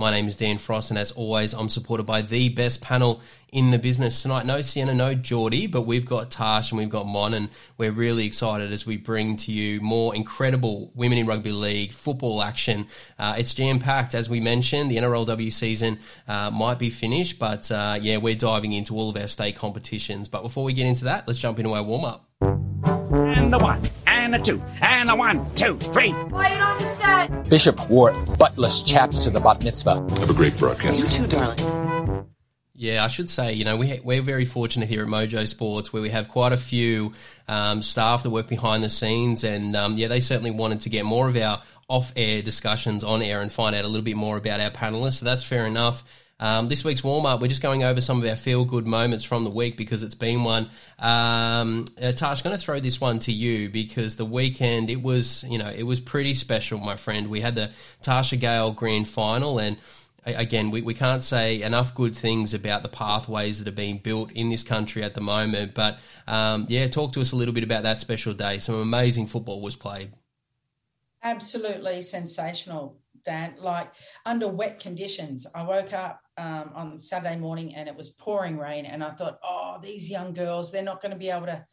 My name is Dan Frost, and as always, I'm supported by the best panel in the business tonight. No Sienna, no Geordie, but we've got Tash and we've got Mon, and we're really excited as we bring to you more incredible women in rugby league football action. Uh, it's jam packed, as we mentioned. The NRLW season uh, might be finished, but uh, yeah, we're diving into all of our state competitions. But before we get into that, let's jump into our warm up. And a one, and a two, and a one, two, three. Quiet on the set. Bishop wore buttless chaps to the bat mitzvah. Have a great broadcast. You too, darling. Yeah, I should say, you know, we, we're very fortunate here at Mojo Sports where we have quite a few um, staff that work behind the scenes. And um, yeah, they certainly wanted to get more of our off air discussions on air and find out a little bit more about our panelists. So that's fair enough. Um, this week's warm up, we're just going over some of our feel good moments from the week because it's been one. Um, uh, Tash, going to throw this one to you because the weekend it was, you know, it was pretty special, my friend. We had the Tarsha Gale Grand Final, and again, we, we can't say enough good things about the pathways that are being built in this country at the moment. But um, yeah, talk to us a little bit about that special day. Some amazing football was played. Absolutely sensational, Dan. Like under wet conditions, I woke up um, on Saturday morning and it was pouring rain, and I thought, oh, these young girls, they're not going to be able to,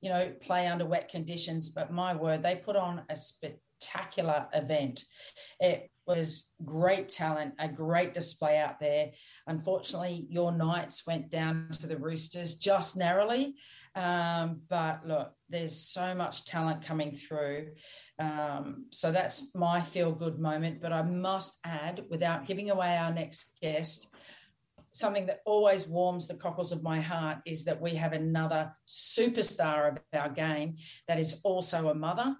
you know, play under wet conditions. But my word, they put on a spectacular event. It was great talent, a great display out there. Unfortunately, your Knights went down to the Roosters just narrowly. Um, but look, there's so much talent coming through. Um, so that's my feel good moment. But I must add, without giving away our next guest, something that always warms the cockles of my heart is that we have another superstar of our game that is also a mother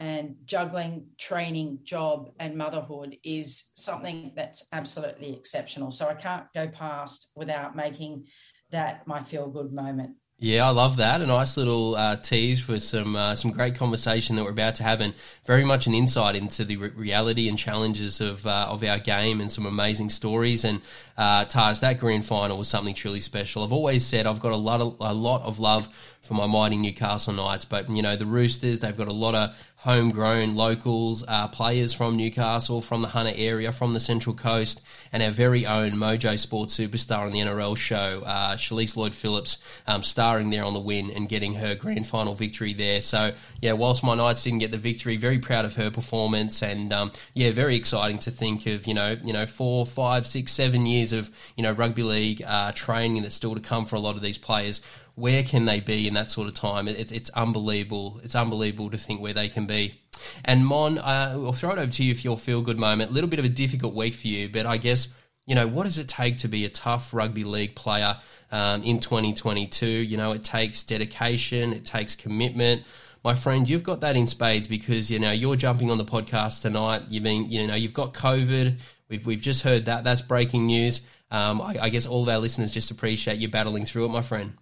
and juggling training, job, and motherhood is something that's absolutely exceptional. So I can't go past without making that my feel good moment. Yeah, I love that. A nice little uh, tease for some uh, some great conversation that we're about to have, and very much an insight into the re- reality and challenges of uh, of our game, and some amazing stories. And uh, Tash, that grand final was something truly special. I've always said I've got a lot of a lot of love for my mighty Newcastle Knights, but you know the Roosters, they've got a lot of homegrown locals, uh, players from Newcastle, from the Hunter area, from the Central Coast, and our very own Mojo Sports superstar on the NRL show, uh, Shalise Lloyd Phillips, um, starring there on the win and getting her grand final victory there. So, yeah, whilst my Knights didn't get the victory, very proud of her performance, and um, yeah, very exciting to think of you know you know four, five, six, seven years of you know rugby league uh, training that's still to come for a lot of these players where can they be in that sort of time? It, it's unbelievable. It's unbelievable to think where they can be. And Mon, uh, I'll throw it over to you for your feel good moment. A little bit of a difficult week for you, but I guess you know what does it take to be a tough rugby league player um, in 2022? You know, it takes dedication, it takes commitment. My friend, you've got that in spades because you know you're jumping on the podcast tonight. You mean you know you've got COVID. We've we've just heard that. That's breaking news. Um, I, I guess all of our listeners just appreciate you battling through it, my friend.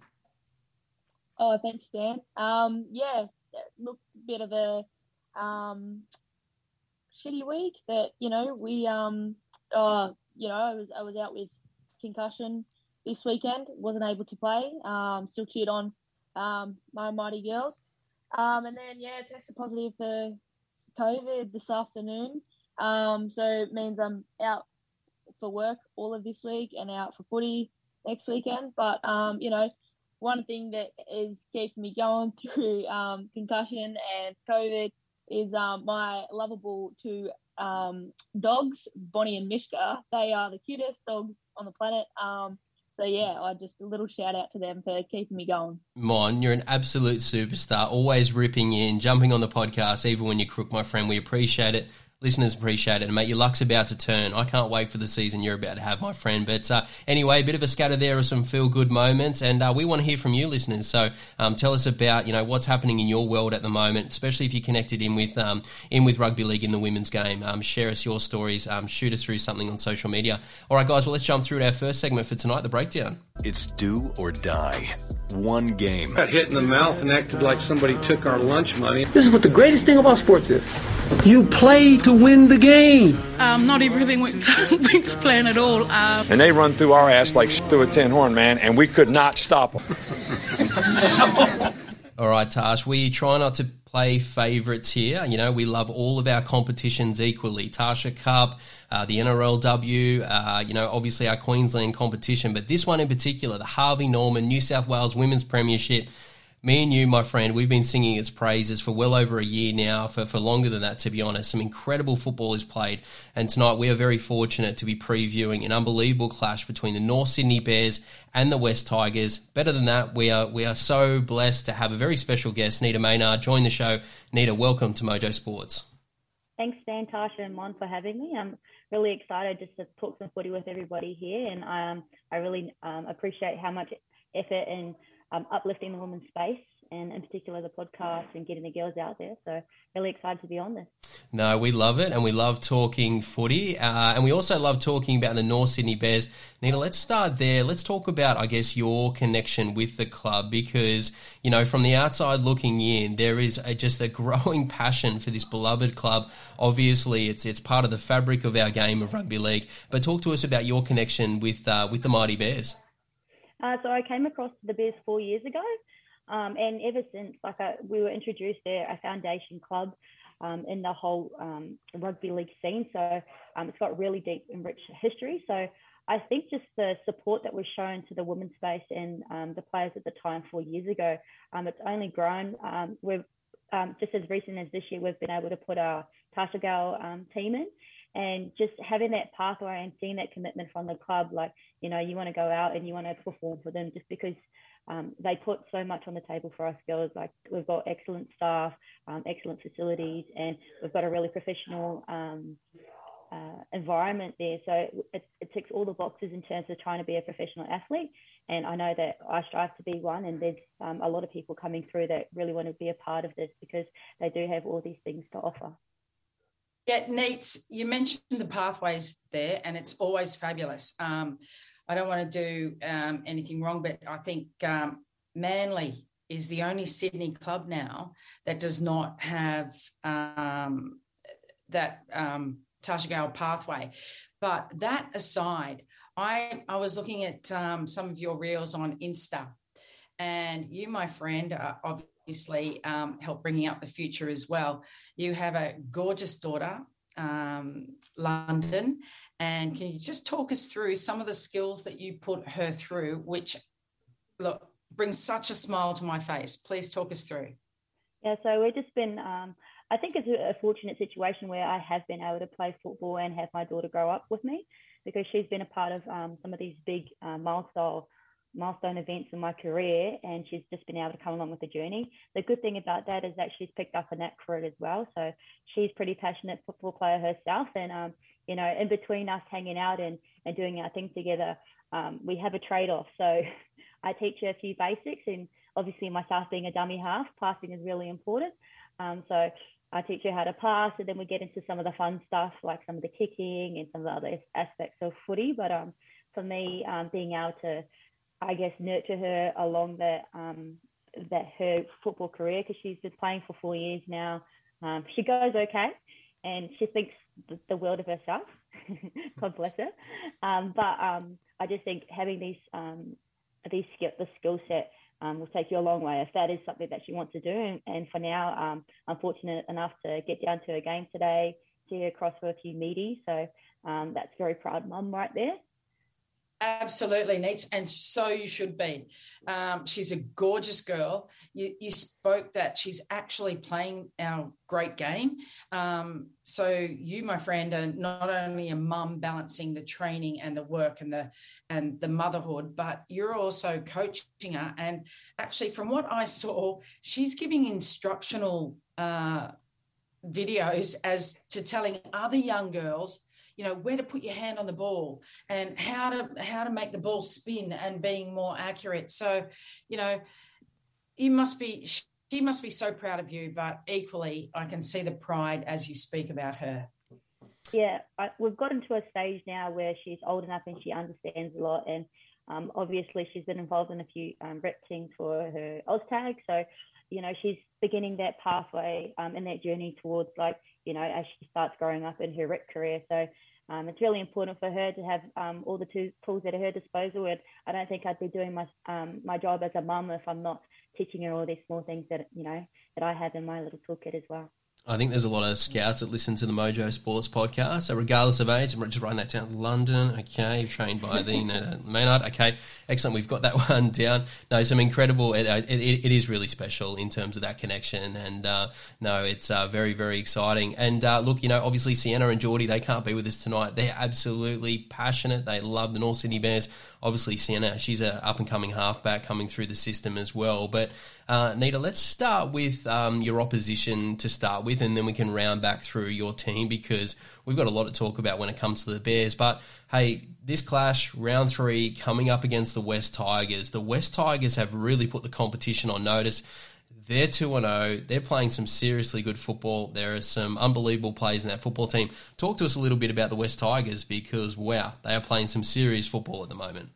Oh, thanks, Dan. Um, yeah, look, bit of a um, shitty week that you know we um, uh, you know I was I was out with concussion this weekend, wasn't able to play. Um, still cheered on um, my mighty girls, um, and then yeah, tested positive for COVID this afternoon. Um, so it means I'm out for work all of this week and out for footy next weekend. But um, you know, one thing that is keeping me going through um, concussion and COVID is um, my lovable two um, dogs, Bonnie and Mishka. They are the cutest dogs on the planet. Um, so yeah, I just a little shout out to them for keeping me going. Mon, you're an absolute superstar. Always ripping in, jumping on the podcast, even when you're crook, my friend. We appreciate it. Listeners appreciate it. And mate, your luck's about to turn. I can't wait for the season you're about to have, my friend. But uh, anyway, a bit of a scatter there of some feel good moments, and uh, we want to hear from you, listeners. So um, tell us about you know what's happening in your world at the moment, especially if you're connected in with um, in with rugby league in the women's game. Um, share us your stories. Um, shoot us through something on social media. All right, guys. Well, let's jump through to our first segment for tonight, the breakdown. It's do or die. One game. Got hit in the mouth and acted like somebody took our lunch money. This is what the greatest thing about sports is. You play to win the game. Um, not everything went to, went to plan at all. Um, and they run through our ass like through a tin horn, man, and we could not stop them. all right, Tash, we try not to play favourites here. You know, we love all of our competitions equally. Tasha Cup, uh, the NRLW, uh, you know, obviously our Queensland competition, but this one in particular, the Harvey Norman New South Wales Women's Premiership me and you, my friend, we've been singing its praises for well over a year now, for, for longer than that, to be honest. Some incredible football is played. And tonight we are very fortunate to be previewing an unbelievable clash between the North Sydney Bears and the West Tigers. Better than that, we are we are so blessed to have a very special guest, Nita Maynard, join the show. Nita, welcome to Mojo Sports. Thanks, Dan, Tasha, and Mon for having me. I'm really excited just to talk some footy with everybody here, and um, I really um, appreciate how much effort and um, uplifting the women's space and in particular the podcast and getting the girls out there. So really excited to be on this. No, we love it, and we love talking footy, uh, and we also love talking about the North Sydney Bears. Nita, let's start there. Let's talk about, I guess, your connection with the club because you know, from the outside looking in, there is a, just a growing passion for this beloved club. Obviously, it's it's part of the fabric of our game of rugby league. But talk to us about your connection with uh, with the Mighty Bears. Uh, so I came across the Bears four years ago, um, and ever since, like I, we were introduced there, a foundation club um, in the whole um, rugby league scene. So um, it's got really deep and rich history. So I think just the support that was shown to the women's space and um, the players at the time four years ago, um, it's only grown. we've just as recent as this year, we've been able to put our Tarsha Gale team in and just having that pathway and seeing that commitment from the club like you know you want to go out and you want to perform for them just because um, they put so much on the table for us girls. Like we've got excellent staff um, excellent facilities and we've got a really professional um, uh, environment there. So it, it, ticks all the boxes in terms of trying to be a professional athlete. And I know that I strive to be one and there's um, a lot of people coming through that really want to be a part of this because they do have all these things to offer. Yeah, Neats, you mentioned the pathways there, and it's always fabulous. Um, I don't want to do um, anything wrong, but I think um, Manly is the only Sydney club now that does not have um, that um, Tarsha Gale pathway. But that aside, I, I was looking at um, some of your reels on Insta, and you, my friend, are obviously um, help bringing up the future as well. You have a gorgeous daughter, um, London, and can you just talk us through some of the skills that you put her through, which look brings such a smile to my face? Please talk us through. Yeah, so we've just been. Um, I think it's a, fortunate situation where I have been able to play football and have my daughter grow up with me because she's been a part of um, some of these big uh, milestone milestone events in my career and she's just been able to come along with the journey. The good thing about that is that she's picked up a knack for it as well. So she's pretty passionate football player herself and um, you know, in between us hanging out and, and doing our thing together, um, we have a trade-off. So I teach her a few basics and obviously myself being a dummy half, passing is really important. Um, so I teach her how to pass and then we get into some of the fun stuff like some of the kicking and some of the other aspects of footy. But um, for me, um, being able to I guess, nurture her along that um, that her football career because she's been playing for four years now. Um, she goes okay, and she thinks the world of herself. God bless her. Um, but um, I just think having these um, these skill, the skill set um, will take you a long way if that is something that she wants to do. And, for now, I'm fortunate enough to get down to a game today, see her across for a few meaties. So that's very proud mum right there. Absolutely, Neats, and so you should be. Um, she's a gorgeous girl. You, you, spoke that she's actually playing our great game. Um, so you, my friend, are not only a mum balancing the training and the work and the and the motherhood, but you're also coaching her. And actually, from what I saw, she's giving instructional. Uh, videos as to telling other young girls you know where to put your hand on the ball and how to how to make the ball spin and being more accurate. So you know you must be she must be so proud of you but equally i can see the pride as you speak about her. Yeah I, we've gotten to a stage now where she's old enough and she understands a lot and um, obviously she's been involved in a few um, rep teams for her OzTag. So you know she's beginning that pathway um, and that journey towards like you know as she starts growing up in her rep career so um, it's really important for her to have um, all the two tools at her disposal and I don't think I'd be doing my um, my job as a mum if I'm not teaching her all these small things that you know that I have in my little toolkit as well. I think there's a lot of scouts that listen to the Mojo Sports podcast. So, regardless of age, I'm just writing that down. London, okay, trained by the Maynard, okay, excellent. We've got that one down. No, some incredible. It, it, it is really special in terms of that connection, and uh, no, it's uh, very, very exciting. And uh, look, you know, obviously Sienna and Geordie, they can't be with us tonight. They're absolutely passionate. They love the North Sydney Bears. Obviously, Sienna, she's an up and coming halfback coming through the system as well, but. Uh, Nita, let's start with um, your opposition to start with, and then we can round back through your team because we've got a lot to talk about when it comes to the Bears. But hey, this clash, round three, coming up against the West Tigers. The West Tigers have really put the competition on notice. They're 2 0. They're playing some seriously good football. There are some unbelievable players in that football team. Talk to us a little bit about the West Tigers because, wow, they are playing some serious football at the moment.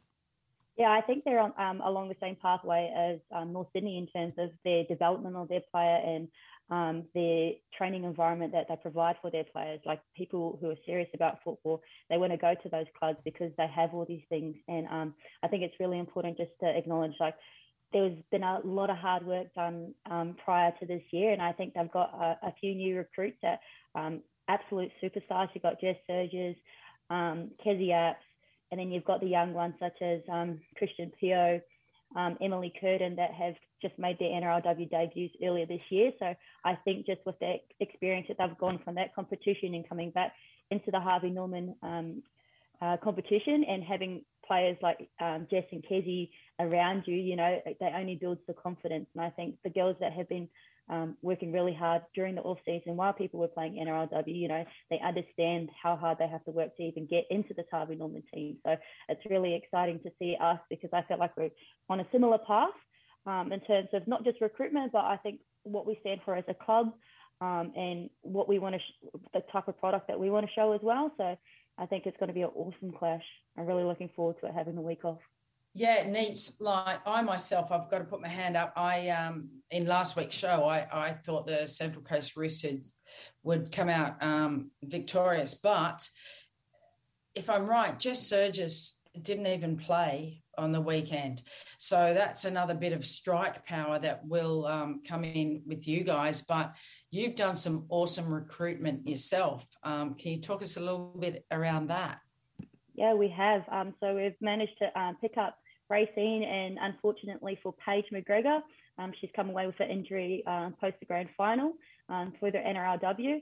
Yeah, I think they're on, um, along the same pathway as um, North Sydney in terms of their development of their player and um, their training environment that they provide for their players. Like people who are serious about football, they want to go to those clubs because they have all these things. And um, I think it's really important just to acknowledge like there's been a lot of hard work done um, prior to this year, and I think they've got a, a few new recruits that um, absolute superstars. You've got Jess Sergis, um, Kezie Apps, and then you've got the young ones such as um, Christian Pio, um, Emily Curtain that have just made their NRLW debuts earlier this year. So I think just with that experience that they've gone from that competition and coming back into the Harvey Norman um, uh, competition and having players like um, Jess and Kezie around you, you know, that only builds the confidence. And I think the girls that have been um, working really hard during the off season while people were playing NRLW. You know, they understand how hard they have to work to even get into the Harvey Norman team. So it's really exciting to see us because I felt like we're on a similar path um, in terms of not just recruitment, but I think what we stand for as a club um, and what we want to, sh- the type of product that we want to show as well. So I think it's going to be an awesome clash. I'm really looking forward to it having the week off. Yeah, needs like I myself, I've got to put my hand up. I um in last week's show, I I thought the Central Coast Roosters would come out um, victorious, but if I'm right, Jess Sergis didn't even play on the weekend, so that's another bit of strike power that will um, come in with you guys. But you've done some awesome recruitment yourself. Um, can you talk us a little bit around that? Yeah, we have. Um, so we've managed to um, pick up Raecene, and unfortunately for Paige McGregor, um, she's come away with an injury um, post the grand final for the NRLW.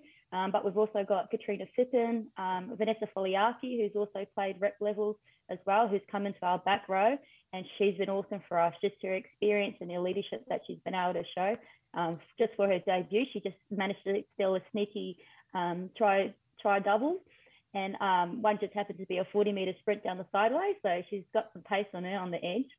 But we've also got Katrina Phippen, um, Vanessa Foliaki, who's also played rep levels as well, who's come into our back row, and she's been awesome for us. Just her experience and her leadership that she's been able to show. Um, just for her debut, she just managed to steal a sneaky try try double and um, one just happened to be a 40 meter sprint down the sideways. So she's got some pace on her on the edge.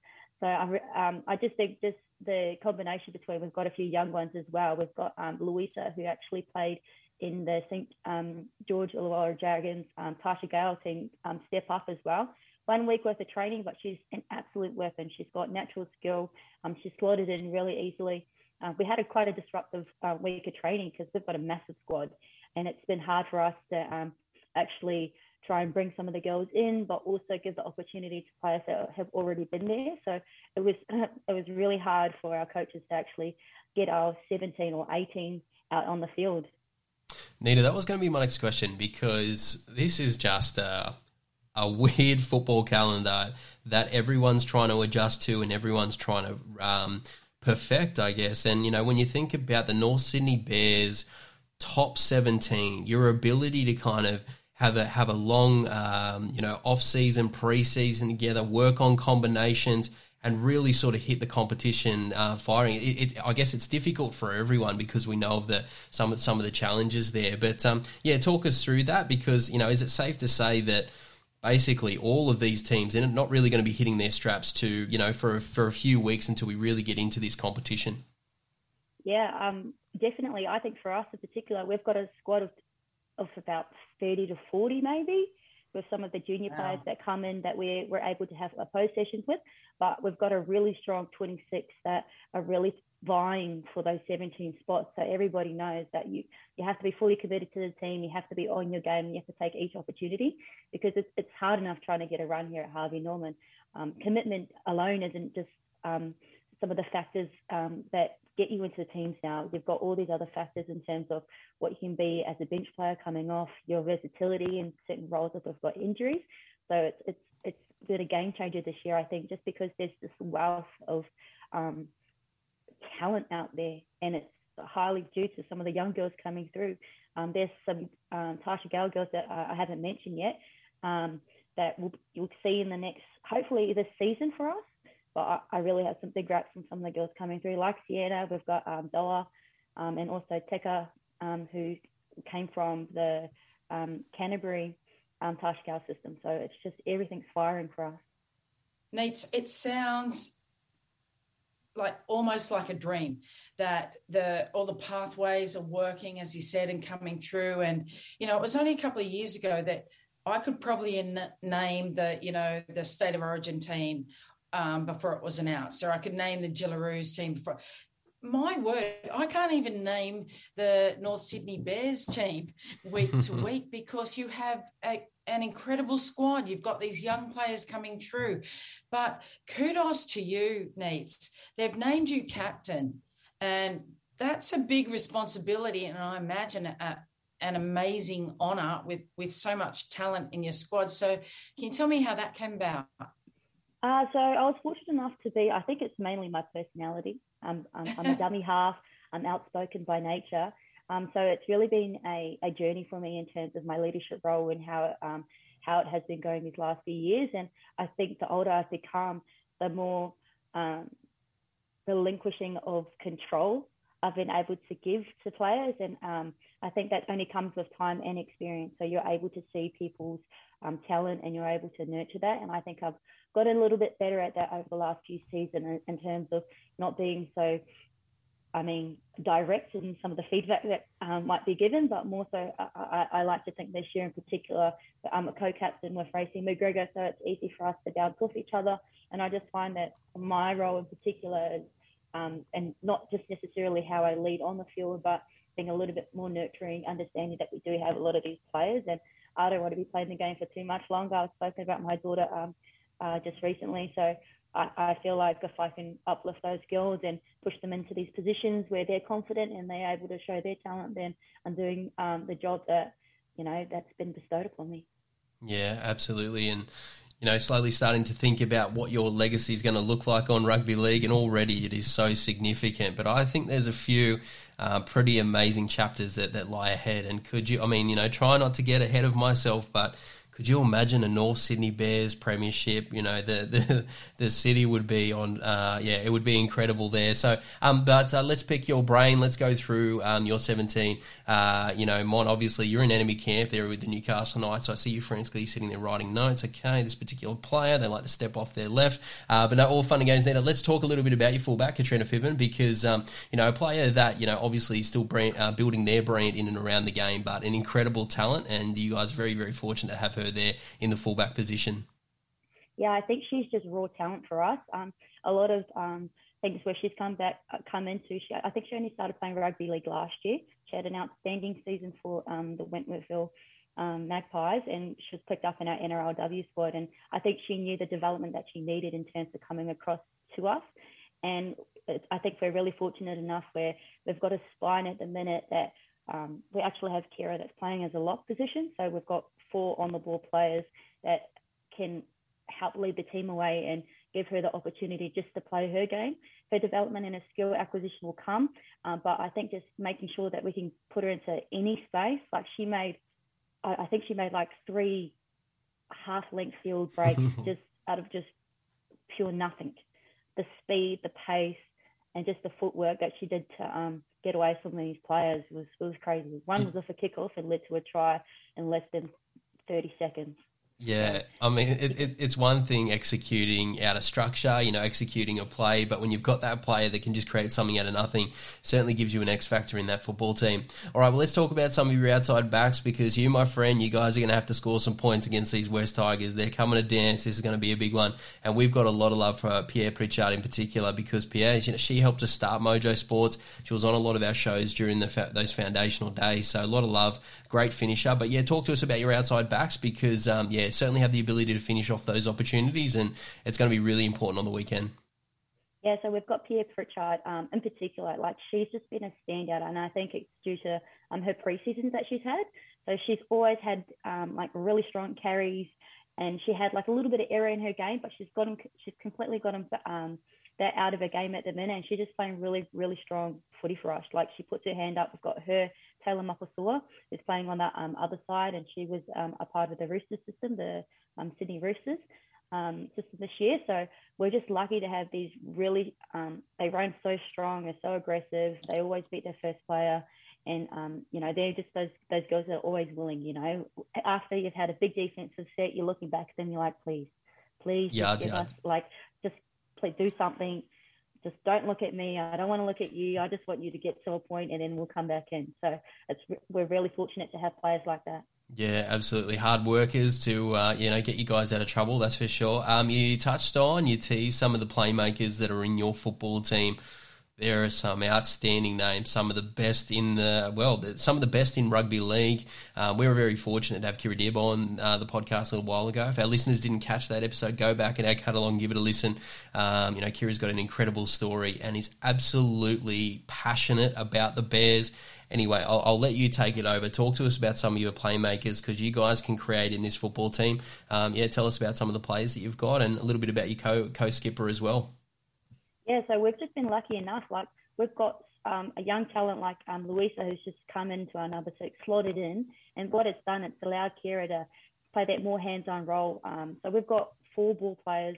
So I, um, I just think just the combination between we've got a few young ones as well. We've got um, Luisa who actually played in the St um, George Illawarra Dragons, um, Tarsha Gale team um, step up as well. One week worth of training, but she's an absolute weapon. She's got natural skill. Um, she's slotted in really easily. Uh, we had a quite a disruptive uh, week of training because we've got a massive squad, and it's been hard for us to um, actually try and bring some of the girls in, but also give the opportunity to players that have already been there. So it was it was really hard for our coaches to actually get our 17 or 18 out on the field. Nita, that was going to be my next question because this is just a, a weird football calendar that everyone's trying to adjust to and everyone's trying to um, perfect, I guess. And, you know, when you think about the North Sydney Bears top 17, your ability to kind of have a have a long um, you know off season preseason together, work on combinations, and really sort of hit the competition uh, firing. It, it, I guess it's difficult for everyone because we know of the some some of the challenges there. But um, yeah, talk us through that because you know, is it safe to say that basically all of these teams are not really going to be hitting their straps to you know for for a few weeks until we really get into this competition? Yeah, um, definitely. I think for us in particular, we've got a squad of of about thirty to forty maybe with some of the junior wow. players that come in that we're, we're able to have a post sessions with. But we've got a really strong 26 that are really vying for those 17 spots. So everybody knows that you, you have to be fully committed to the team. You have to be on your game. You have to take each opportunity because it's, it's hard enough trying to get a run here at Harvey Norman. Um, commitment alone isn't just um, some of the factors um, that get you into the teams now. You've got all these other factors in terms of what you can be as a bench player coming off, your versatility in certain roles if we've got injuries. So it's it's it's been a game changer this year, I think, just because there's this wealth of um, talent out there, and it's highly due to some of the young girls coming through. Um, there's some um, Tarsha Gale girls that I haven't mentioned yet um, that we'll, you'll see in the next, hopefully this season for us. But I, I, really have some big raps from some of the girls coming through, like Sienna. We've got um, Doa um, and also Teka, um, who came from the um, Canterbury um, Tarsha Gale system. So it's just everything's firing for us. Nate, it sounds like almost like a dream that the all the pathways are working as you said and coming through and you know it was only a couple of years ago that i could probably in, name the you know the state of origin team um, before it was announced, or I could name the Jillaroos team before. My word, I can't even name the North Sydney Bears team week to week because you have a, an incredible squad. You've got these young players coming through. But kudos to you, Neats. They've named you captain, and that's a big responsibility. And I imagine a, an amazing honor with with so much talent in your squad. So, can you tell me how that came about? Uh, so I was fortunate enough to be, I think it's mainly my personality. Um, I'm, I'm a dummy half, I'm outspoken by nature. Um, so it's really been a, a journey for me in terms of my leadership role and how, um, how it has been going these last few years. And I think the older I've become, the more um, relinquishing of control I've been able to give to players. And um, I think that only comes with time and experience. So you're able to see people's um, talent and you're able to nurture that. And I think I've got a little bit better at that over the last few seasons in, in terms of not being so, I mean, direct in some of the feedback that um, might be given, but more so, I, I, I, like to think this year in particular I'm a co-captain with Racy McGregor, so it's easy for us to bounce off each other. And I just find that my role in particular is, um, and not just necessarily how I lead on the field, but being a little bit more nurturing, understanding that we do have a lot of these players and I don't want to be playing the game for too much longer. I've spoken about my daughter um, uh, just recently. So I, I, feel like if I can uplift those girls and push them into these positions where they're confident and they're able to show their talent, then I'm doing um, the job that you know that's been bestowed upon me. Yeah, absolutely, and you know, slowly starting to think about what your legacy is going to look like on rugby league, and already it is so significant. But I think there's a few uh, pretty amazing chapters that, that lie ahead. And could you, I mean, you know, try not to get ahead of myself, but could you imagine a North Sydney Bears premiership? You know, the the, the city would be on. Uh, yeah, it would be incredible there. So, um, but uh, let's pick your brain. Let's go through um, your seventeen. Uh, you know, Mon. Obviously, you're in enemy camp there with the Newcastle Knights. I see you frantically sitting there writing notes. Okay, this particular player, they like to step off their left. Uh, but no, all fun and games. Let's talk a little bit about your fullback, Katrina Phippen, because um, you know, a player that you know obviously still brand, uh, building their brand in and around the game, but an incredible talent, and you guys are very very fortunate to have her her there in the fullback position? Yeah, I think she's just raw talent for us. Um, a lot of um, things where she's come back, uh, come into. She, I think she only started playing rugby league last year. She had an outstanding season for um, the Wentworthville um, Magpies, and she was picked up in our NRLW squad. And I think she knew the development that she needed in terms of coming across to us. And I think we're really fortunate enough where we've got a spine at the minute that um, we actually have Kira that's playing as a lock position. So we've got four on the ball players that can help lead the team away and give her the opportunity just to play her game. Her development and her skill acquisition will come, um, but I think just making sure that we can put her into any space. Like she made, I, I think she made like three half length field breaks just out of just pure nothing. the speed, the pace, and just the footwork that she did to um, get away from these players was was crazy. One was off a kickoff and led to a try in less than 30 seconds. Yeah, I mean, it, it, it's one thing executing out of structure, you know, executing a play, but when you've got that player that can just create something out of nothing, certainly gives you an X factor in that football team. All right, well, let's talk about some of your outside backs because you, my friend, you guys are going to have to score some points against these West Tigers. They're coming to dance. This is going to be a big one, and we've got a lot of love for Pier Pritchard in particular because Pier, you know, she helped us start Mojo Sports. She was on a lot of our shows during the those foundational days, so a lot of love. Great finisher, but yeah, talk to us about your outside backs because um, yeah certainly have the ability to finish off those opportunities, and it's going to be really important on the weekend. Yeah, so we've got Pier Pritchard um, in particular. Like she's just been a standout, and I think it's due to um, her preseasons that she's had. So she's always had um, like really strong carries, and she had like a little bit of error in her game, but she's gotten she's completely gotten um, that out of her game at the minute, and she's just playing really really strong footy for us. Like she puts her hand up. We've got her Taylor Mapasua is playing on the um, other side, and she was um, a part of the Roosters system, the um, Sydney Roosters um, system this year. So we're just lucky to have these really. Um, they run so strong, they're so aggressive. They always beat their first player, and um, you know they're just those those girls that are always willing. You know, after you've had a big defensive set, you're looking back at them, you're like, please, please, yeah, give yeah. us like just please do something just don't look at me. I don't want to look at you. I just want you to get to a point and then we'll come back in. So it's we're really fortunate to have players like that. Yeah, absolutely. Hard workers to uh, you know get you guys out of trouble. That's for sure. Um, you touched on you teased some of the playmakers that are in your football team there are some outstanding names, some of the best in the well, some of the best in rugby league. Uh, we were very fortunate to have Kira Dearborn on uh, the podcast a little while ago. If our listeners didn't catch that episode, go back in our catalogue give it a listen. Um, you know, Kira's got an incredible story and is absolutely passionate about the Bears. Anyway, I'll, I'll, let you take it over. Talk to us about some of your playmakers because you guys can create in this football team. Um, yeah, tell us about some of the players that you've got and a little bit about your co skipper as well. Yeah, so we've just been lucky enough. Like we've got um, a young talent like um, Luisa who's just come into our number six, slotted in, and what it's done, it's allowed Kira to play that more hands-on role. Um, so we've got four ball players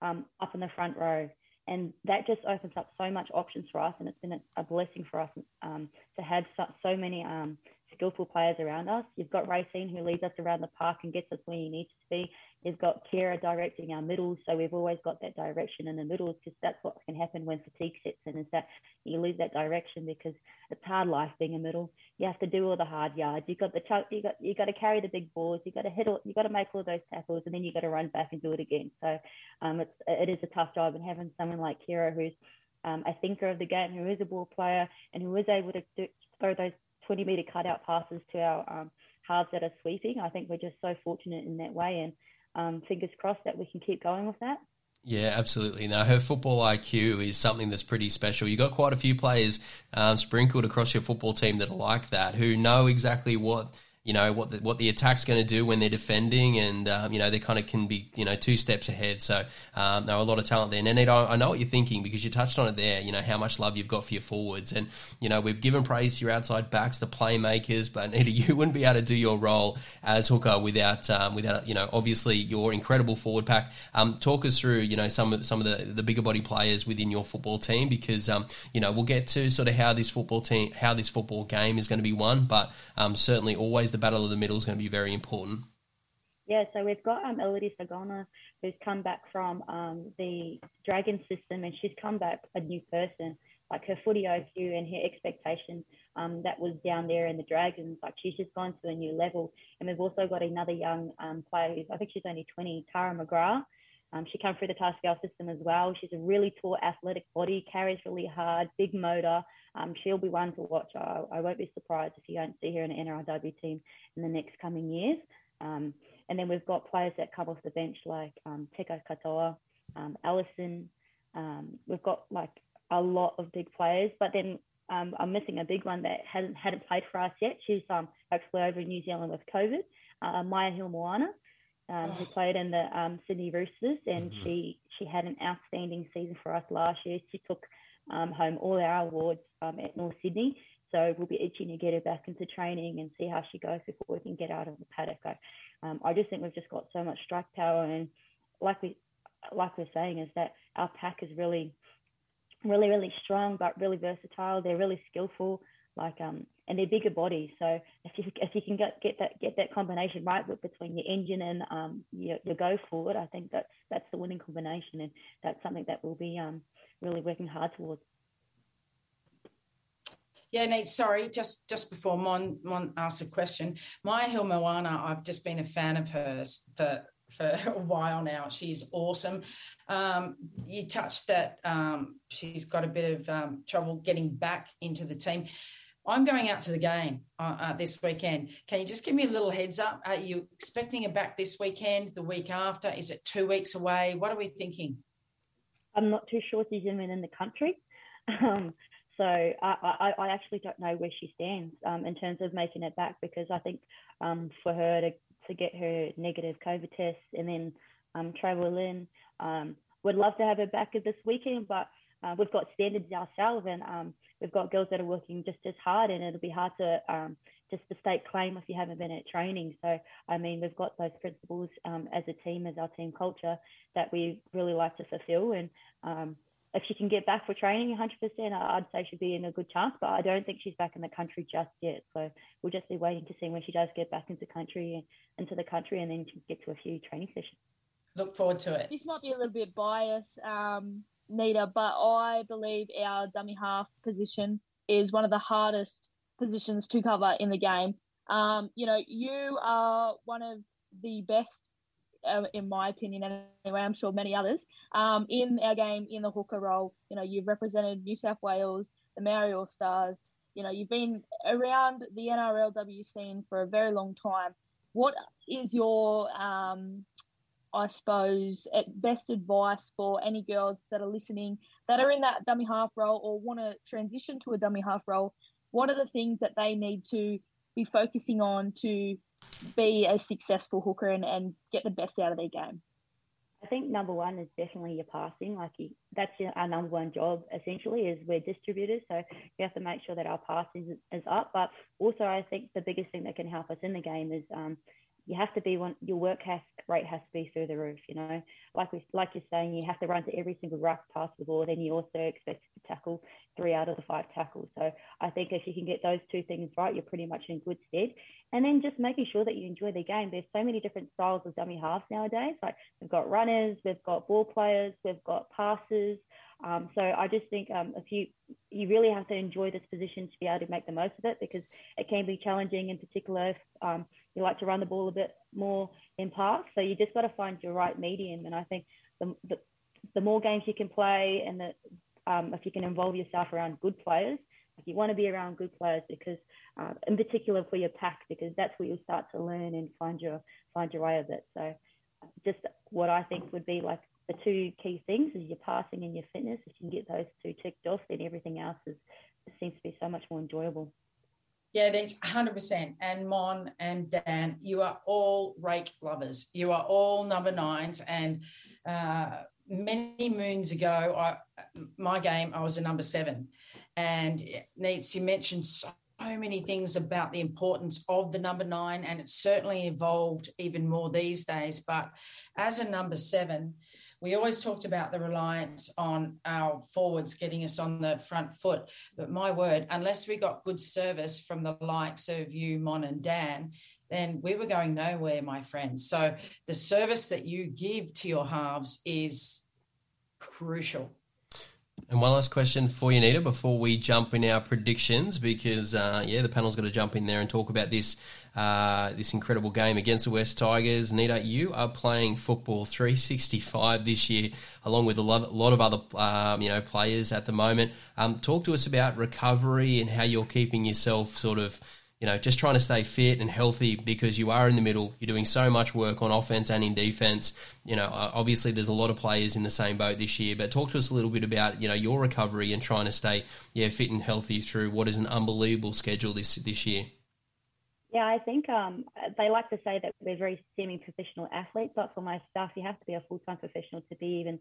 um, up in the front row, and that just opens up so much options for us, and it's been a, a blessing for us um, to have so, so many um, skillful players around us. You've got Raecene who leads us around the park and gets us where he need to be. You've got Kira directing our middles, so we've always got that direction in the middles because that's what can happen when fatigue sets in is that you lose that direction because it's hard life being a middle. You have to do all the hard yards. You've got the chuck, you got you got to carry the big balls. You got to hit, all, you got to make all those tackles, and then you got to run back and do it again. So um, it's it is a tough job, and having someone like Kira who's um, a thinker of the game, who is a ball player, and who is able to do, throw those 20 metre cutout passes to our um, halves that are sweeping. I think we're just so fortunate in that way. And um, fingers crossed that we can keep going with that. Yeah, absolutely. Now, her football IQ is something that's pretty special. You've got quite a few players um, sprinkled across your football team that are like that, who know exactly what you know what the, what the attack's going to do when they're defending, and um, you know they kind of can be you know two steps ahead. So um, are a lot of talent there. And I know what you're thinking because you touched on it there. You know how much love you've got for your forwards, and you know we've given praise to your outside backs, the playmakers, but Anita, you wouldn't be able to do your role as hooker without um, without you know obviously your incredible forward pack. Um, talk us through you know some of some of the, the bigger body players within your football team because um, you know we'll get to sort of how this football team how this football game is going to be won, but um, certainly always the battle of the middle is going to be very important. Yeah, so we've got um, Elodie Sagona, who's come back from um, the Dragon system, and she's come back a new person. Like her footy IQ and her expectation um, that was down there in the Dragons, like she's just gone to a new level. And we've also got another young um, player, I think she's only 20, Tara McGrath. Um, she came through the Tarsha Gale system as well. She's a really tall, athletic body, carries really hard, big motor. Um, she'll be one to watch. I, I, won't be surprised if you don't see her in an NRW team in the next coming years. Um, and then we've got players that come off the bench like um, Teko Katoa, um, Allison. Um, we've got like a lot of big players, but then um, I'm missing a big one that hasn't hadn't played for us yet. She's um, actually over in New Zealand with COVID. Uh, Maya Hill Moana um, who oh. played in the um, Sydney Roosters, and mm-hmm. she she had an outstanding season for us last year. She took home all our awards um, at North Sydney, so we'll be itching to get her back into training and see how she goes before we can get out of the paddock. I, um, I just think we've just got so much strike power, and like we like we're saying is that our pack is really, really, really strong, but really versatile. They're really skillful, like um, and they're bigger bodies. So if you if you can get get that get that combination right between your engine and um your, your go forward, I think that's that's the winning combination, and that's something that we'll be um really working hard towards. Yeah, Nate, sorry, just just before Mon Mon asks a question, Maya Hill Moana, I've just been a fan of hers for for a while now. She's awesome. Um, you touched that um, she's got a bit of um, trouble getting back into the team. I'm going out to the game uh, uh, this weekend. Can you just give me a little heads up? Are you expecting it back this weekend, the week after? Is it two weeks away? What are we thinking? I'm not too sure she's even in the country. Um, so I, I, I, actually don't know where she stands um, in terms of making it back because I think um, for her to, to get her negative COVID test and then um, travel in, um, would love to have her back this weekend, but uh, we've got standards ourselves and um, we've got girls that are working just as hard and it'll be hard to just to state claim if you haven't been at training. So, I mean, we've got those principles um, as a team, as our team culture that we really like to fulfill. And um, if she can get back for training 100%, I'd say she'd be in a good chance, but I don't think she's back in the country just yet. So we'll just be waiting to see when she does get back into country, into the country, and then get to a few training sessions. Look forward to it. This might be a little bit biased, um, Nita, but I believe our dummy half position is one of the hardest positions to cover in the game. Um, you know, you are one of the best, uh, in my opinion, anyway, I'm sure many others, um, in our game in the hooker role. You know, you've represented New South Wales, the Maori All Stars. You know, you've been around the NRLW scene for a very long time. What is your um, I suppose, best advice for any girls that are listening that are in that dummy half role or want to transition to a dummy half role? What are the things that they need to be focusing on to be a successful hooker and, and get the best out of their game? I think number one is definitely your passing. Like you, that's our number one job essentially is we're distributors, so we have to make sure that our passing is, up. But also, I think the biggest thing that can help us in the game is um, you have to be one your work has rate has to be through the roof you know? Like we like you're saying you have to run to every single ruck pass the ball then you also expect to tackle three out of the five tackles. So i think if you can get those two things right you're pretty much in good stead. And then just making sure that you enjoy the game. There's so many different styles of dummy halves nowadays. Like we've got runners we've got ball players we've got passers um, so I just think um, if you you really have to enjoy this position to be able to make the most of it because it can be challenging in particular if um, you like to run the ball a bit more in pass. So you just got to find your right medium. And I think the, the, the more games you can play and the, um, if you can involve yourself around good players, like you want to be around good players because uh, in particular for your pack because that's where you'll start to learn and find your find your way of it. So just what I think would be like the two key things is your passing and your fitness. If you can get those two ticked off, then everything else is seems to be so much more enjoyable. Yeah, it's 100%. And Mon and Dan, you are all rake lovers. You are all number nines. And uh, many moons ago, I, my game, I was a number seven. And Neats, you mentioned so many things about the importance of the number nine, and it's certainly evolved even more these days. But as a number seven, we always talked about the reliance on our forwards getting us on the front foot. But my word, unless we got good service from the likes of you, Mon and Dan, then we were going nowhere, my friends. So the service that you give to your halves is crucial. And one last question for you, Nita, before we jump in our predictions, because uh, yeah, the panel's got to jump in there and talk about this uh, this incredible game against the West Tigers. Nita, you are playing football 365 this year, along with a lot, lot of other um, you know players at the moment. Um, talk to us about recovery and how you're keeping yourself sort of you know, just trying to stay fit and healthy because you are in the middle. You're doing so much work on offense and in defense. You know, obviously there's a lot of players in the same boat this year, but talk to us a little bit about, you know, your recovery and trying to stay, yeah, fit and healthy through what is an unbelievable schedule this this year. Yeah, I think um, they like to say that we're very semi-professional athletes, but for my staff, you have to be a full-time professional to be even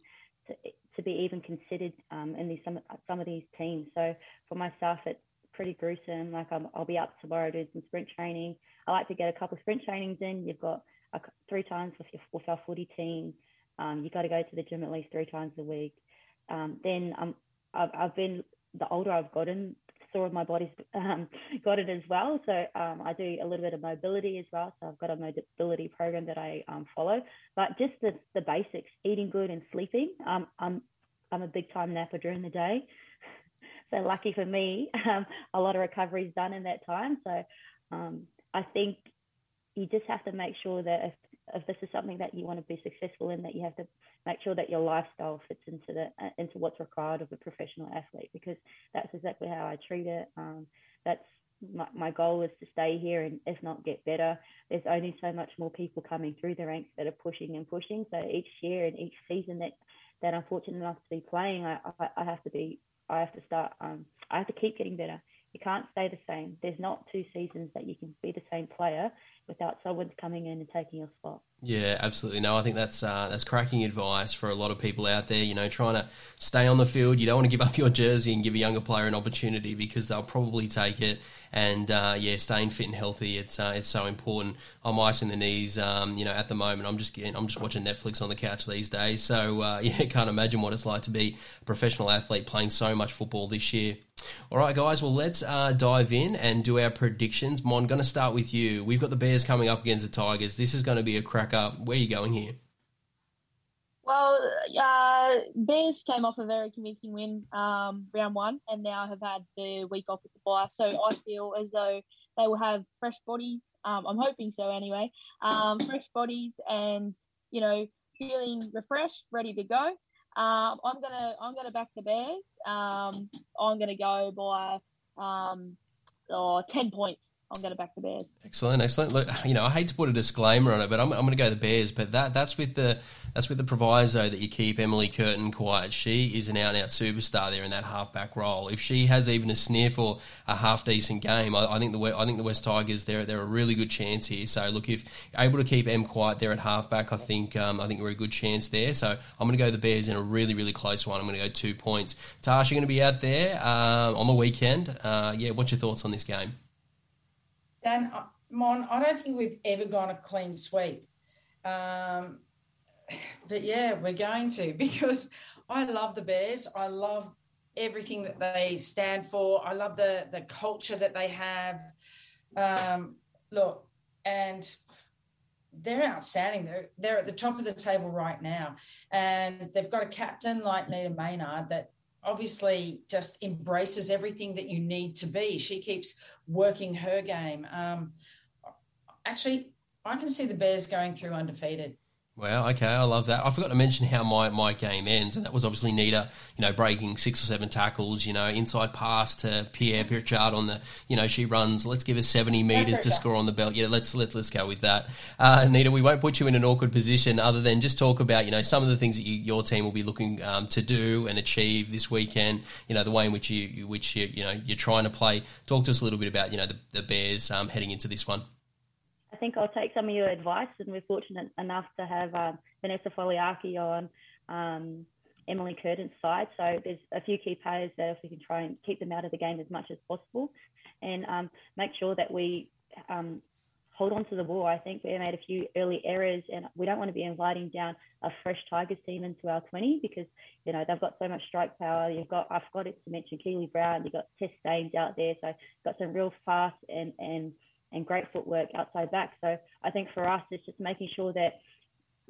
to, to be even considered um, in these some some of these teams. So for my staff, it's pretty gruesome. Like i will be up tomorrow doing some sprint training. I like to get a couple of sprint trainings in. You've got a, three times with, your, with our footy team. Um, you got to go to the gym at least three times a week. Um, then um, I've, I've been the older I've gotten, sore of my body's um, got it as well. So um, I do a little bit of mobility as well. So I've got a mobility program that I um, follow. But just the, the basics, eating good and sleeping. Um, I'm I'm a big time napper during the day. so lucky for me, um, a lot of recovery is done in that time. So um, I think you just have to make sure that if if this is something that you want to be successful in, that you have to make sure that your lifestyle fits into the uh, into what's required of a professional athlete because that's exactly how I treat it. Um, that's my, my goal is to stay here and if not get better. There's only so much more people coming through the ranks that are pushing and pushing. So each year and each season that that I'm fortunate enough to be playing, I, I, I have to be I have to start um, I have to keep getting better. You can't stay the same. There's not two seasons that you can be the same player without someone coming in and taking your spot. Yeah, absolutely. No, I think that's uh, that's cracking advice for a lot of people out there. You know, trying to stay on the field. You don't want to give up your jersey and give a younger player an opportunity because they'll probably take it. And uh, yeah, staying fit and healthy it's uh, it's so important. I'm icing the knees. Um, you know, at the moment, I'm just getting, I'm just watching Netflix on the couch these days. So uh, yeah, can't imagine what it's like to be a professional athlete playing so much football this year. All right, guys. Well, let's uh, dive in and do our predictions. Mon, going to start with you. We've got the Bears coming up against the Tigers. This is going to be a cracker. Where are you going here? Well, uh, Bears came off a very convincing win um, round one, and now have had the week off with the bye. So I feel as though they will have fresh bodies. Um, I'm hoping so, anyway. Um, fresh bodies, and you know, feeling refreshed, ready to go. Um, I'm gonna I'm gonna back the Bears. Um, I'm gonna go by um, oh, 10 points. I'm going to back the Bears. Excellent, excellent. Look, you know, I hate to put a disclaimer on it, but I'm, I'm going to go the Bears. But that that's with the that's with the proviso that you keep Emily Curtain quiet. She is an out and out superstar there in that halfback role. If she has even a sniff or a half decent game, I, I, think the I think the West Tigers they're they're a really good chance here. So look, if able to keep Em quiet there at halfback, I think um, I think we're a good chance there. So I'm going to go the Bears in a really really close one. I'm going to go two points. Tash, you're going to be out there um, on the weekend. Uh, yeah, what's your thoughts on this game? Dan, uh, Mon, I don't think we've ever gone a clean sweep. Um, but yeah, we're going to because I love the Bears. I love everything that they stand for. I love the the culture that they have. Um, look, and they're outstanding. They're they're at the top of the table right now, and they've got a captain like Nita Maynard that obviously just embraces everything that you need to be. She keeps working her game. Um, actually, I can see the Bears going through undefeated. Well, okay, I love that. I forgot to mention how my, my game ends, and that was obviously Nita, you know, breaking six or seven tackles, you know, inside pass to Pier Pritchard on the, you know, she runs. Let's give her seventy meters to score on the belt. Yeah, let's let let's go with that. Uh, Nita, we won't put you in an awkward position, other than just talk about, you know, some of the things that you, your team will be looking um, to do and achieve this weekend. You know, the way in which you which you you know you're trying to play. Talk to us a little bit about you know the, the Bears um, heading into this one. I think I'll take some of your advice, and we're fortunate enough to have um, Vanessa Foliaki on um, Emily Curtain's side. So there's a few key players that if we can try and keep them out of the game as much as possible, and um, make sure that we um, hold on to the ball. I think we made a few early errors, and we don't want to be inviting down a fresh Tigers team into our 20 because you know they've got so much strike power. You've got I forgot it to mention Keely Brown. You've got Tess Staines out there, so got some real fast and and and great footwork outside back. So I think for us, it's just making sure that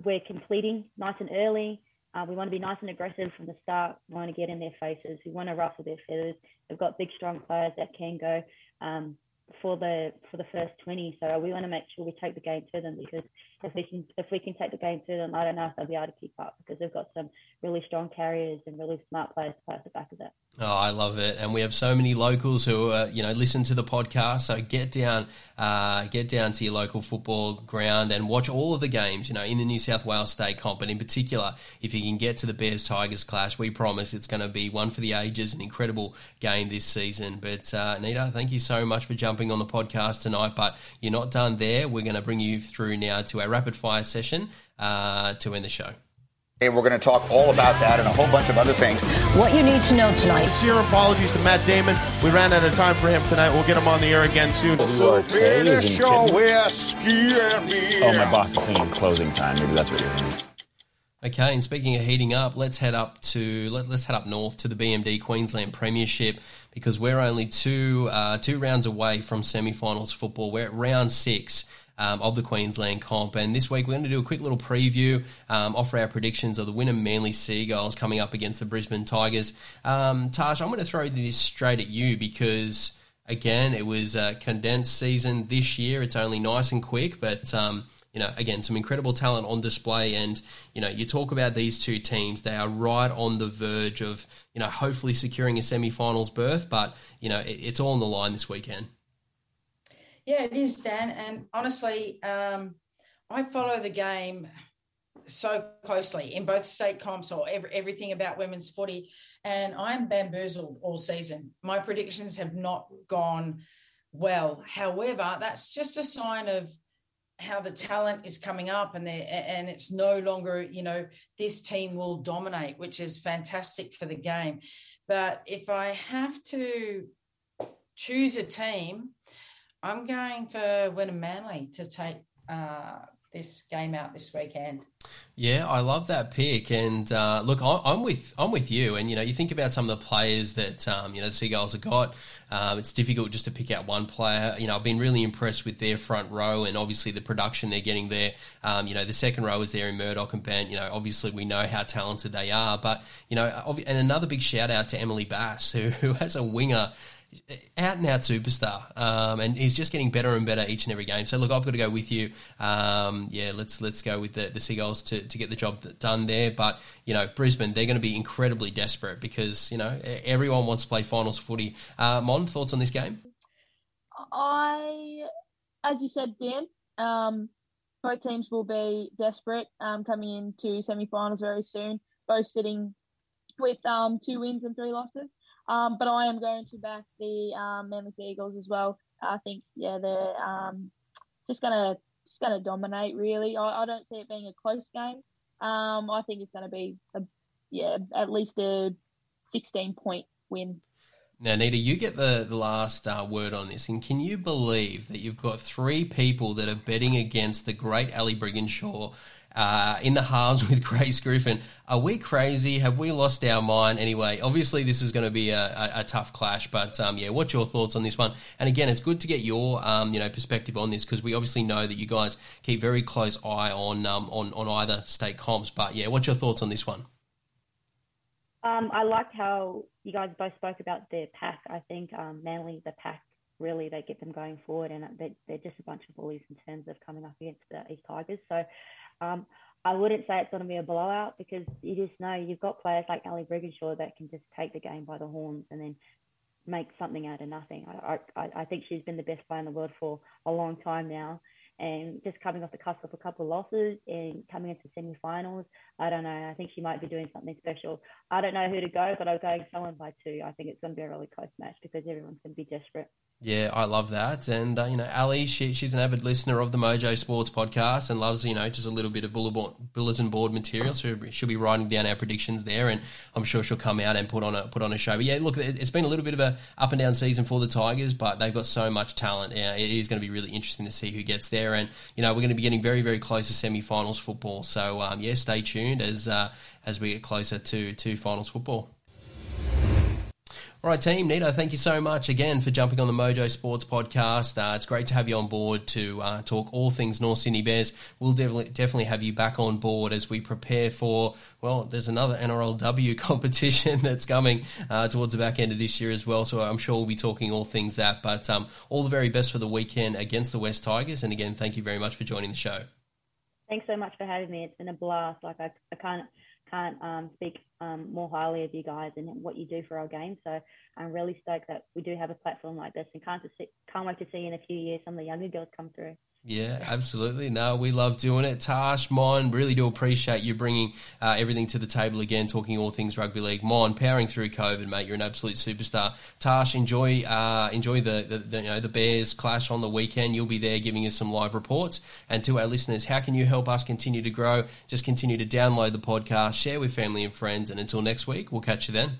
we're completing nice and early. Uh, we want to be nice and aggressive from the start. We want to get in their faces. We want to ruffle their feathers. They've got big, strong players that can go um, for the for the first 20. So we want to make sure we take the game to them because if we can if we can take the game to them, I don't know if they'll be able to keep up because they've got some really strong carriers and really smart players to play at the back of it. Oh, I love it, and we have so many locals who uh, you know listen to the podcast. So get down, uh, get down to your local football ground and watch all of the games. You know, in the New South Wales State Comp, and in particular, if you can get to the Bears Tigers clash, we promise it's going to be one for the ages, an incredible game this season. But uh, Nita, thank you so much for jumping on the podcast tonight. But you're not done there. We're going to bring you through now to our rapid fire session uh, to end the show. Hey, we're going to talk all about that and a whole bunch of other things. What you need to know tonight. Sincere apologies to Matt Damon. We ran out of time for him tonight. We'll get him on the air again soon. So finish your whiskey Oh, my boss is singing closing time. Maybe that's what you're hearing. Okay, and speaking of heating up, let's head up to let, us head up north to the BMD Queensland Premiership because we're only two uh, two rounds away from semi-finals football. We're at round six. Um, of the Queensland comp. And this week we're going to do a quick little preview, um, offer our predictions of the Wynnum Manly Seagulls coming up against the Brisbane Tigers. Um, Tash, I'm going to throw this straight at you because, again, it was a condensed season this year. It's only nice and quick, but um, you know, again, some incredible talent on display. And, you know, you talk about these two teams, they are right on the verge of, you know, hopefully securing a semi finals berth, but, you know, it, it's all on the line this weekend. Yeah, it is, Dan. And honestly, um, I follow the game so closely in both state comps or every, everything about women's footy. And I'm bamboozled all season. My predictions have not gone well. However, that's just a sign of how the talent is coming up and and it's no longer you know this team will dominate which is fantastic for the game but if i have to choose a team i'm going for Wynnum Manly to take uh, this game out this weekend. Yeah, I love that pick, and uh, look, I'm with I'm with you. And you know, you think about some of the players that um, you know the Seagulls have got. Um, it's difficult just to pick out one player. You know, I've been really impressed with their front row, and obviously the production they're getting there. Um, you know, the second row is there in Murdoch and Bent. You know, obviously we know how talented they are, but you know, and another big shout out to Emily Bass, who who has a winger out and out superstar, um, and he's just getting better and better each and every game. So look, I've got to go with you. Um, yeah, let's let's go with the, the Seagulls to, to get the job done there. But you know, Brisbane, they're going to be incredibly desperate because you know everyone wants to play finals footy. Uh, Mon, thoughts on this game? I, as you said, Dan, um, both teams will be desperate um, coming into semi-finals very soon. Both sitting with um, two wins and three losses. Um, but I am going to back the um, Manly Eagles as well. I think yeah they're um, just gonna just gonna dominate really. I, I, don't see it being a close game. Um, I think it's gonna be a yeah at least a sixteen point win. Now, Nita, you get the, the last uh, word on this. And can you believe that you've got three people that are betting against the great Ali Brigginshaw uh, in the halves with Grace Griffin. Are we crazy? Have we lost our mind? Anyway, obviously this is going to be a, a, a tough clash, but um, yeah, what's your thoughts on this one? And again, it's good to get your um, you know perspective on this because we obviously know that you guys keep very close eye on um, on on either state comps. But yeah, what's your thoughts on this one? Um, I liked how you guys both spoke about their pack. I think um, Manly, the pack, really they get them going forward, and they're, they're just a bunch of bullies in terms of coming up against the East Tigers. So um, I wouldn't say it's going to be a blowout because you just know you've got players like Ali Brigginshaw that can just take the game by the horns and then make something out of nothing. I, I, I think she's been the best player in the world for a long time now. And just coming off the cusp of a couple of losses and coming into semi-finals, I don't know. I think she might be doing something special. I don't know who to go, but I'm going someone by two. I think it's going to be a really close match because everyone's going to be desperate. Yeah, I love that. And, uh, you know, Ali, she, she's an avid listener of the Mojo Sports podcast and loves, you know, just a little bit of bulletin board material. So she'll be writing down our predictions there and I'm sure she'll come out and put on a, put on a show. But yeah, look, it's been a little bit of a up and down season for the Tigers, but they've got so much talent. Yeah, it is going to be really interesting to see who gets there. And, you know, we're going to be getting very, very close to semi-finals football. So, um, yeah, stay tuned as, uh, as we get closer to, to finals football. All right, team. Nita, thank you so much again for jumping on the Mojo Sports podcast. Uh, it's great to have you on board to uh, talk all things North Sydney Bears. We'll definitely, definitely have you back on board as we prepare for, well, there's another NRLW competition that's coming uh, towards the back end of this year as well. So I'm sure we'll be talking all things that. But um, all the very best for the weekend against the West Tigers. And again, thank you very much for joining the show. Thanks so much for having me. It's been a blast. Like, I, I can't can't um, speak um, more highly of you guys and what you do for our game. So I'm really stoked that we do have a platform like this and can't, see, can't wait to see in a few years some of the younger girls come through. Yeah, absolutely. No, we love doing it. Tash, Mon, really do appreciate you bringing uh, everything to the table again, talking all things rugby league. Mon, powering through COVID, mate. You're an absolute superstar. Tash, enjoy uh, enjoy the, the, the, you know the Bears clash on the weekend. You'll be there giving us some live reports. And to our listeners, how can you help us continue to grow? Just continue to download the podcast, share with family and friends, and until next week, we'll catch you then.